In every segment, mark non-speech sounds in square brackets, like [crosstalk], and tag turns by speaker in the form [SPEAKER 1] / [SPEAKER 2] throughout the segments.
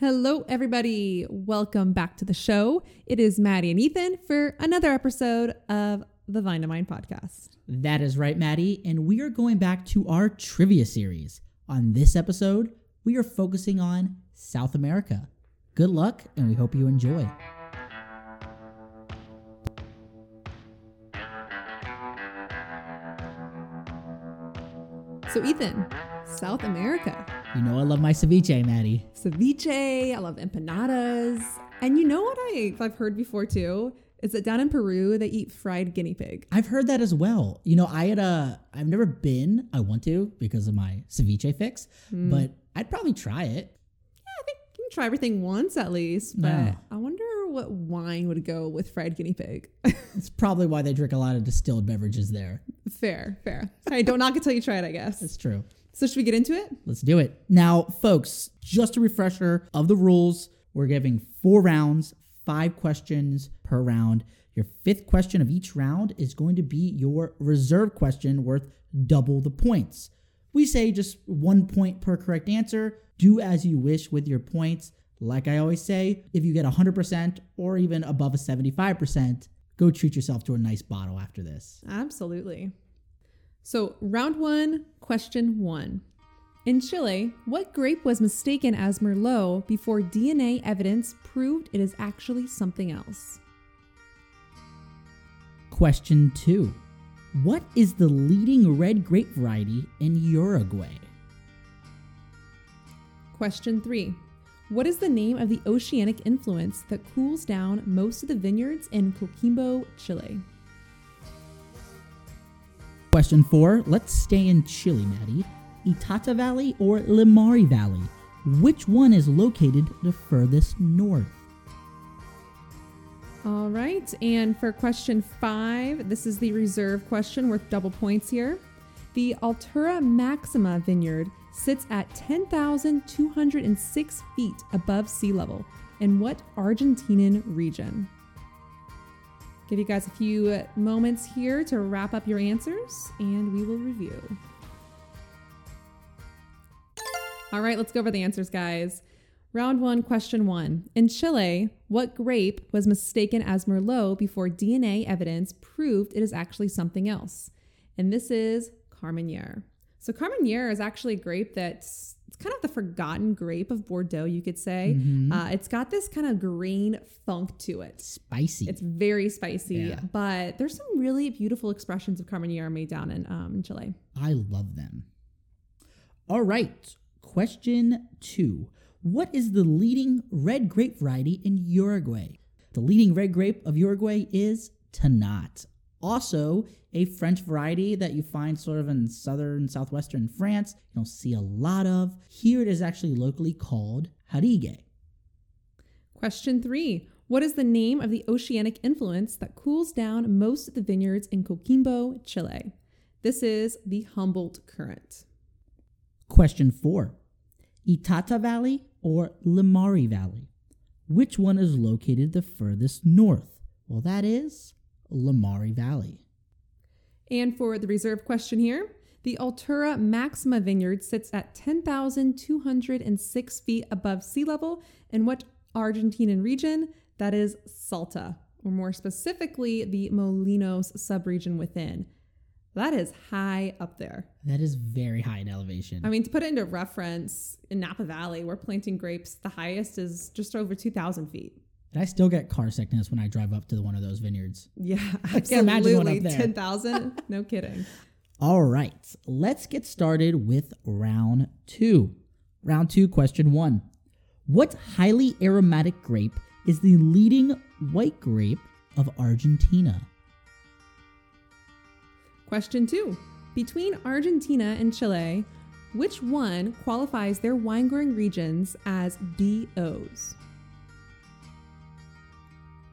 [SPEAKER 1] Hello, everybody. Welcome back to the show. It is Maddie and Ethan for another episode of the Vine to Mind podcast.
[SPEAKER 2] That is right, Maddie. And we are going back to our trivia series. On this episode, we are focusing on South America. Good luck, and we hope you enjoy.
[SPEAKER 1] So, Ethan, South America.
[SPEAKER 2] You know I love my ceviche, Maddie.
[SPEAKER 1] Ceviche, I love empanadas. And you know what I, I've heard before too? Is that down in Peru they eat fried guinea pig.
[SPEAKER 2] I've heard that as well. You know, I had a I've never been. I want to because of my ceviche fix, hmm. but I'd probably try it.
[SPEAKER 1] Yeah, I think you can try everything once at least, but. I wonder what wine would go with fried guinea pig. [laughs]
[SPEAKER 2] It's probably why they drink a lot of distilled beverages there.
[SPEAKER 1] fair, fair. Hey, don't knock it till you try it, I guess.
[SPEAKER 2] That's true.
[SPEAKER 1] So should we get into it?
[SPEAKER 2] Let's do it. Now, folks, just a refresher of the rules. We're giving four rounds, five questions per round. Your fifth question of each round is going to be your reserve question worth double the points. We say just one point per correct answer. Do as you wish with your points. Like I always say, if you get 100% or even above a 75%, go treat yourself to a nice bottle after this.
[SPEAKER 1] Absolutely. So, round one, question one. In Chile, what grape was mistaken as Merlot before DNA evidence proved it is actually something else?
[SPEAKER 2] Question two What is the leading red grape variety in Uruguay?
[SPEAKER 1] Question three. What is the name of the oceanic influence that cools down most of the vineyards in Coquimbo, Chile?
[SPEAKER 2] Question four Let's stay in Chile, Maddie. Itata Valley or Limari Valley? Which one is located the furthest north?
[SPEAKER 1] All right, and for question five, this is the reserve question worth double points here. The Altura Maxima Vineyard sits at 10,206 feet above sea level in what Argentinian region? Give you guys a few moments here to wrap up your answers, and we will review. All right, let's go over the answers, guys. Round one, question one. In Chile, what grape was mistaken as Merlot before DNA evidence proved it is actually something else? And this is Carmenere. So Carmenere is actually a grape that's kind of the forgotten grape of Bordeaux, you could say. Uh, it's got this kind of green funk to it.
[SPEAKER 2] Spicy.
[SPEAKER 1] It's very spicy,
[SPEAKER 2] Yeah.
[SPEAKER 1] but there's some really beautiful expressions of Carmenere made down in, um, in Chile.
[SPEAKER 2] I love them. All right. Question two. What is the leading red grape variety in Uruguay? The leading red grape of Uruguay is Tannat. Also, a French variety that you find sort of in southern, southwestern France. You don't see a lot of. Here it is actually locally called Harriague.
[SPEAKER 1] Question three. What is the name of the oceanic influence that cools down most of the vineyards in Coquimbo, Chile? This is the Humboldt Current.
[SPEAKER 2] Question four Itata Valley or Limari Valley? Which one is located the furthest north? Well, that is Limari Valley.
[SPEAKER 1] And for the reserve question here, the Altura Maxima Vineyard sits at 10,206 feet above sea level in what Argentinian region? That is Salta, or more specifically, the Molinos subregion within. That is high up there.
[SPEAKER 2] That is very high in elevation.
[SPEAKER 1] I mean, to put it into reference, in Napa Valley, we're planting grapes. The highest is just over 2,000 feet.
[SPEAKER 2] And I still get car sickness when I drive up to one of those vineyards.
[SPEAKER 1] Yeah, [laughs] I
[SPEAKER 2] can't imagine going up there.
[SPEAKER 1] 10,000? No [laughs] kidding.
[SPEAKER 2] All right, let's get started with round two. Round two, question one. What highly aromatic grape is the leading white grape of Argentina?
[SPEAKER 1] Question two Between Argentina and Chile, which one qualifies their wine growing regions as DOs?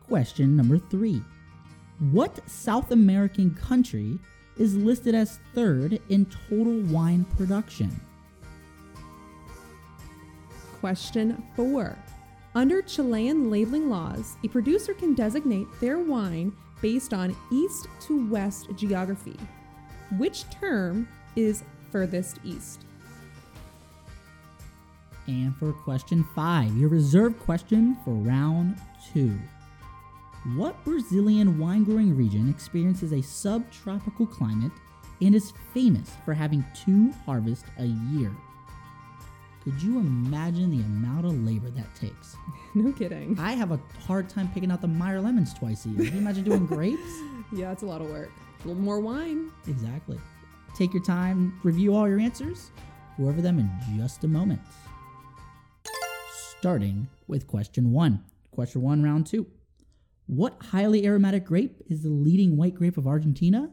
[SPEAKER 2] Question number three. What South American country is listed as third in total wine production?
[SPEAKER 1] Question four. Under Chilean labeling laws, a producer can designate their wine based on east to west geography. Which term is furthest east?
[SPEAKER 2] And for question five, your reserve question for round two. What Brazilian wine growing region experiences a subtropical climate and is famous for having two harvests a year? Could you imagine the amount of labor that takes? [laughs]
[SPEAKER 1] No kidding.
[SPEAKER 2] I have a hard time picking out the Meyer lemons twice a year. Can you imagine doing [laughs] grapes?
[SPEAKER 1] Yeah, it's a lot of work. A little more wine.
[SPEAKER 2] Exactly. Take your time, review all your answers. Go over them in just a moment. Starting with question one. Question one, round two. What highly aromatic grape is the leading white grape of Argentina?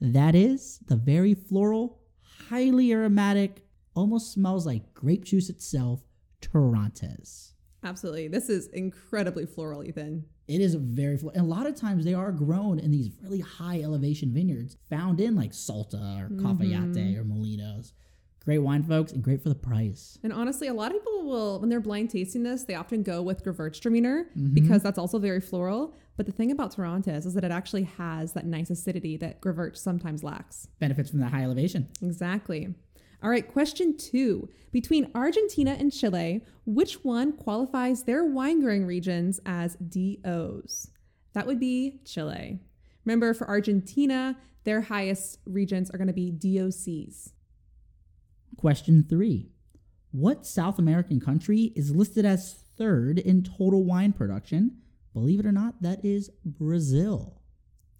[SPEAKER 2] That is the very floral, highly aromatic, almost smells like grape juice itself, Torrontés.
[SPEAKER 1] Absolutely. This is incredibly floral, Ethan.
[SPEAKER 2] It is very floral. And a lot of times they are grown in these really high elevation vineyards found in like Salta or mm-hmm. Cafayate or Molinos. Great wine, folks, and great for the price.
[SPEAKER 1] And honestly, a lot of people will, when they're blind tasting this, they often go with Gewürztraminer
[SPEAKER 2] Mm-hmm.
[SPEAKER 1] because that's also very floral. But the thing about Torrontés is that it actually has that nice acidity that Gewürz sometimes lacks.
[SPEAKER 2] Benefits from the high elevation.
[SPEAKER 1] Exactly. All right, question two. Between Argentina and Chile, which one qualifies their wine growing regions as DOs? That would be Chile. Remember, for Argentina, their highest regions are going to be DOCs.
[SPEAKER 2] Question three What South American country is listed as third in total wine production? Believe it or not, that is Brazil.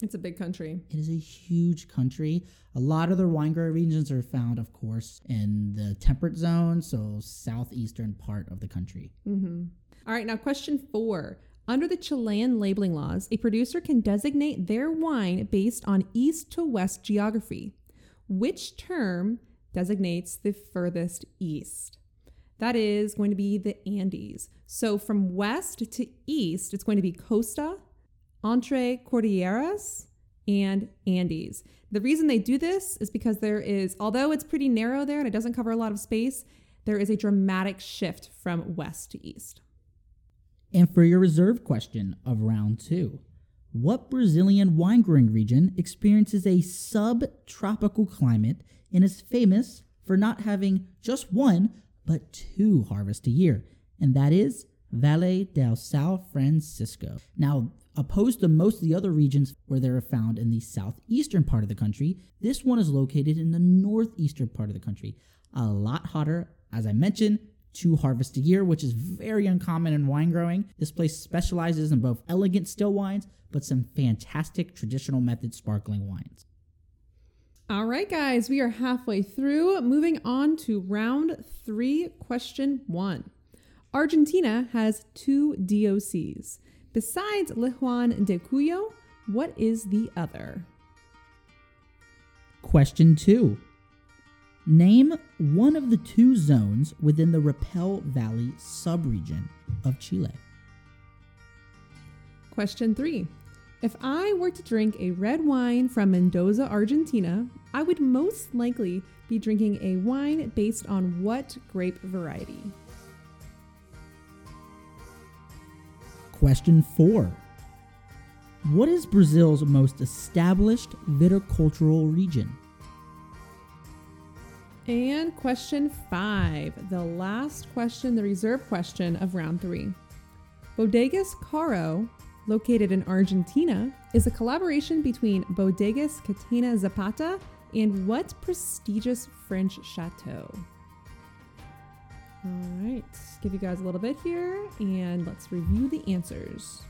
[SPEAKER 1] It's a big country.
[SPEAKER 2] It is a huge country. A lot of their wine growing regions are found, of course, in the temperate zone, so southeastern part of the country.
[SPEAKER 1] Mm-hmm. All right, now question four. Under the Chilean labeling laws, a producer can designate their wine based on east to west geography. Which term designates the furthest east? That is going to be the Andes. So from west to east, it's going to be Costa, Entre Cordilleras, and Andes. The reason they do this is because there is, although it's pretty narrow there and it doesn't cover a lot of space, there is a dramatic shift from west to east.
[SPEAKER 2] And for your reserve question of round two, what Brazilian wine growing region experiences a subtropical climate and is famous for not having just one, but two harvests a year? And that is Valle del São Francisco. Now, opposed to most of the other regions where they're found in the southeastern part of the country, this one is located in the northeastern part of the country. A lot hotter, as I mentioned, two harvests a year, which is very uncommon in wine growing. This place specializes in both elegant still wines, but some fantastic traditional method sparkling wines.
[SPEAKER 1] All right, guys, we are halfway through. Moving on to round three, question one. Argentina has two DOCs. Besides Luján de Cuyo, what is the other?
[SPEAKER 2] Question two Name one of the two zones within the Rapel Valley subregion of Chile.
[SPEAKER 1] Question three. If I were to drink a red wine from Mendoza, Argentina, I would most likely be drinking a wine based on what grape variety?
[SPEAKER 2] Question four What is Brazil's most established viticultural region?
[SPEAKER 1] And question five, the last question, the reserve question of round three. Bodegas Caro, located in Argentina, is a collaboration between Bodegas Catena Zapata and what prestigious French chateau? All right, give you guys a little bit here and let's review the answers.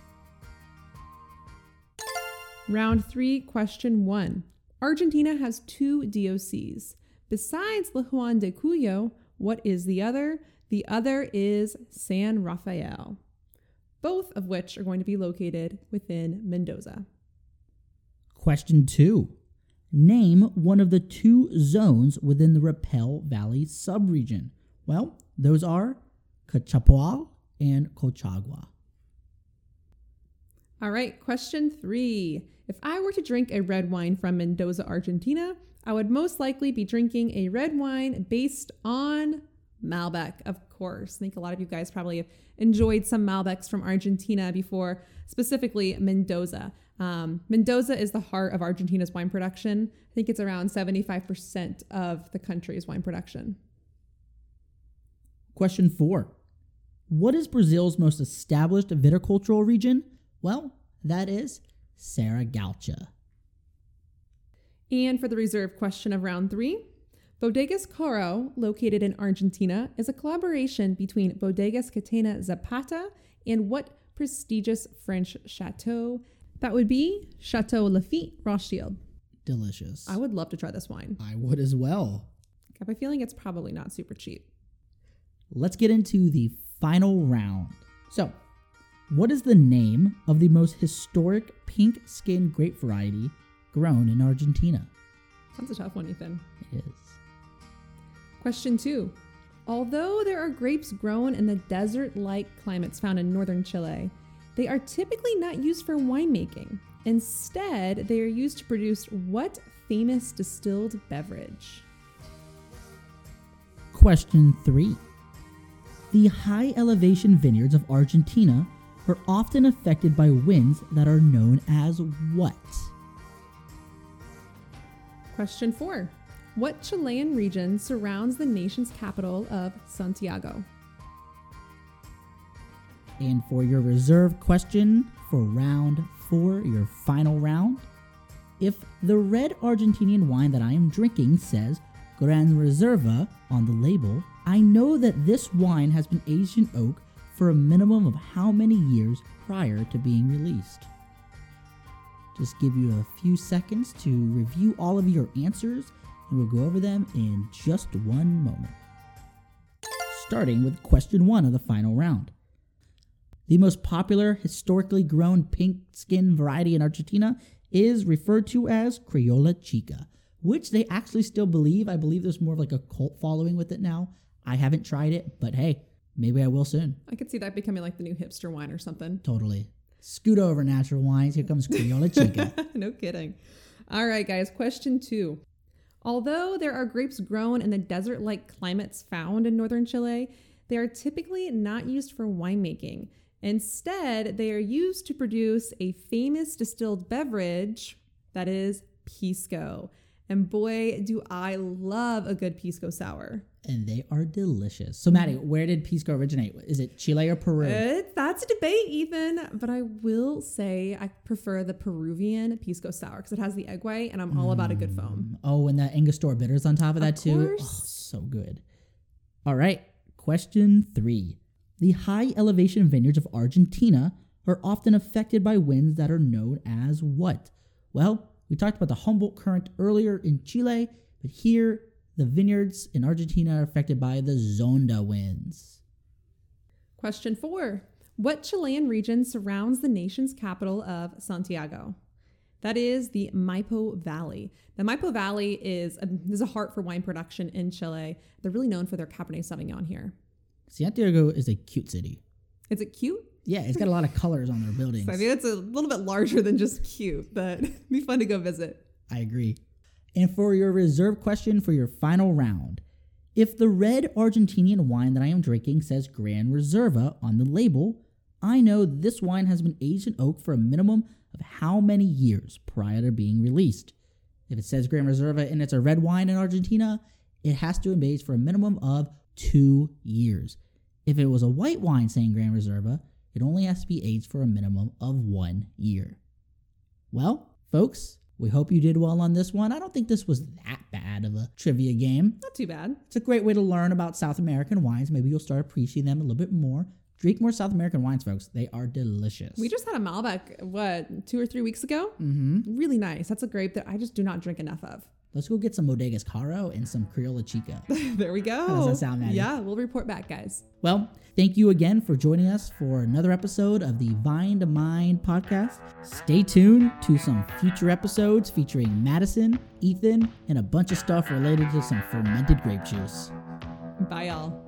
[SPEAKER 1] Round three, question one. Argentina has two DOCs. Besides Luján de Cuyo, what is the other? The other is San Rafael, both of which are going to be located within Mendoza.
[SPEAKER 2] Question two Name one of the two zones within the Rapel Valley subregion. Well, those are Cachapoal and Colchagua.
[SPEAKER 1] All right, question three. If I were to drink a red wine from Mendoza, Argentina, I would most likely be drinking a red wine based on Malbec, of course. I think a lot of you guys probably have enjoyed some Malbecs from Argentina before, specifically Mendoza. Um, Mendoza is the heart of Argentina's wine production. I think it's around 75% of the country's wine production.
[SPEAKER 2] Question four What is Brazil's most established viticultural region? Well, that is Serra Gaúcha.
[SPEAKER 1] And for the reserve question of round three, Bodegas Caro, located in Argentina, is a collaboration between Bodegas Catena Zapata and what prestigious French chateau? That would be Chateau Lafite Rothschild.
[SPEAKER 2] Delicious.
[SPEAKER 1] I would love to try this wine.
[SPEAKER 2] I would as well.
[SPEAKER 1] I have a feeling it's probably not super cheap.
[SPEAKER 2] Let's get into the final round. So, what is the name of the most historic pink skin grape variety grown in Argentina?
[SPEAKER 1] That's a tough one, Ethan.
[SPEAKER 2] It is.
[SPEAKER 1] Question two. Although there are grapes grown in the desert like climates found in northern Chile, they are typically not used for winemaking. Instead, they are used to produce what famous distilled beverage?
[SPEAKER 2] Question 3. The high elevation vineyards of Argentina are often affected by winds that are known as what?
[SPEAKER 1] Question four. What Chilean region surrounds the nation's capital of Santiago?
[SPEAKER 2] And for your reserve question for round four, your final round, if the red Argentinian wine that I am drinking says Gran Reserva on the label, I know that this wine has been aged in oak for a minimum of how many years prior to being released? Just give you a few seconds to review all of your answers, and we'll go over them in just one moment. Starting with question one of the final round. The most popular historically grown pink skin variety in Argentina is referred to as Criolla Chica, which they actually still believe. I believe there's more of like a cult following with it now. I haven't tried it, but hey, maybe I will soon.
[SPEAKER 1] I could see that becoming like the new hipster wine or something.
[SPEAKER 2] Totally. Scoot over, Natural Wines. Here comes Criolla Chica. [laughs]
[SPEAKER 1] no kidding. All right, guys, question two. Although there are grapes grown in the desert like climates found in northern Chile, they are typically not used for winemaking. Instead, they are used to produce a famous distilled beverage that is Pisco. And boy, do I love a good Pisco sour.
[SPEAKER 2] And they are delicious. So, Maddie, where did Pisco originate? Is it Chile or Peru?
[SPEAKER 1] It, that's a debate, Ethan. But I will say I prefer the Peruvian Pisco sour because it has the egg white, and I'm all about a good mm. foam.
[SPEAKER 2] Oh, and the Angostura bitters on top of that too. Oh, so good. All right, question three. The high elevation vineyards of Argentina are often affected by winds that are known as what? Well, we talked about the Humboldt Current earlier in Chile, but here the vineyards in Argentina are affected by the Zonda winds.
[SPEAKER 1] Question four What Chilean region surrounds the nation's capital of Santiago? That is the Maipo Valley. The Maipo Valley is a, is a heart for wine production in Chile. They're really known for their Cabernet Sauvignon here.
[SPEAKER 2] Santiago is a cute city.
[SPEAKER 1] Is it cute?
[SPEAKER 2] Yeah, it's got a lot of colors on their [laughs] buildings.
[SPEAKER 1] I mean, it's a little bit larger than just cute, but [laughs] it'd be fun to go visit.
[SPEAKER 2] I agree. And for your reserve question for your final round, if the red Argentinian wine that I am drinking says Gran Reserva on the label, I know this wine has been aged in oak for a minimum of how many years prior to being released. If it says Gran Reserva and it's a red wine in Argentina, it has to have been aged for a minimum of two years. If it was a white wine saying Gran Reserva, it only has to be aged for a minimum of one year. Well, folks, we hope you did well on this one. I don't think this was that bad of a trivia game.
[SPEAKER 1] Not too bad.
[SPEAKER 2] It's a great way to learn about South American wines. Maybe you'll start appreciating them a little bit more. Drink more South American wines, folks. They are delicious.
[SPEAKER 1] We just had a Malbec, what, two or three weeks ago?
[SPEAKER 2] mm-hmm.
[SPEAKER 1] Really nice. That's a grape that I just do not drink enough of.
[SPEAKER 2] Let's go get some Bodegas Caro and some Criolla Chica. [laughs]
[SPEAKER 1] there we go.
[SPEAKER 2] How does that sound, Maddie?
[SPEAKER 1] Yeah, we'll report back, guys.
[SPEAKER 2] Well, thank you again for joining us for another episode of the Vine to Mind podcast. Stay tuned to some future episodes featuring Madison, Ethan, and a bunch of stuff related to some fermented grape juice.
[SPEAKER 1] Bye, y'all.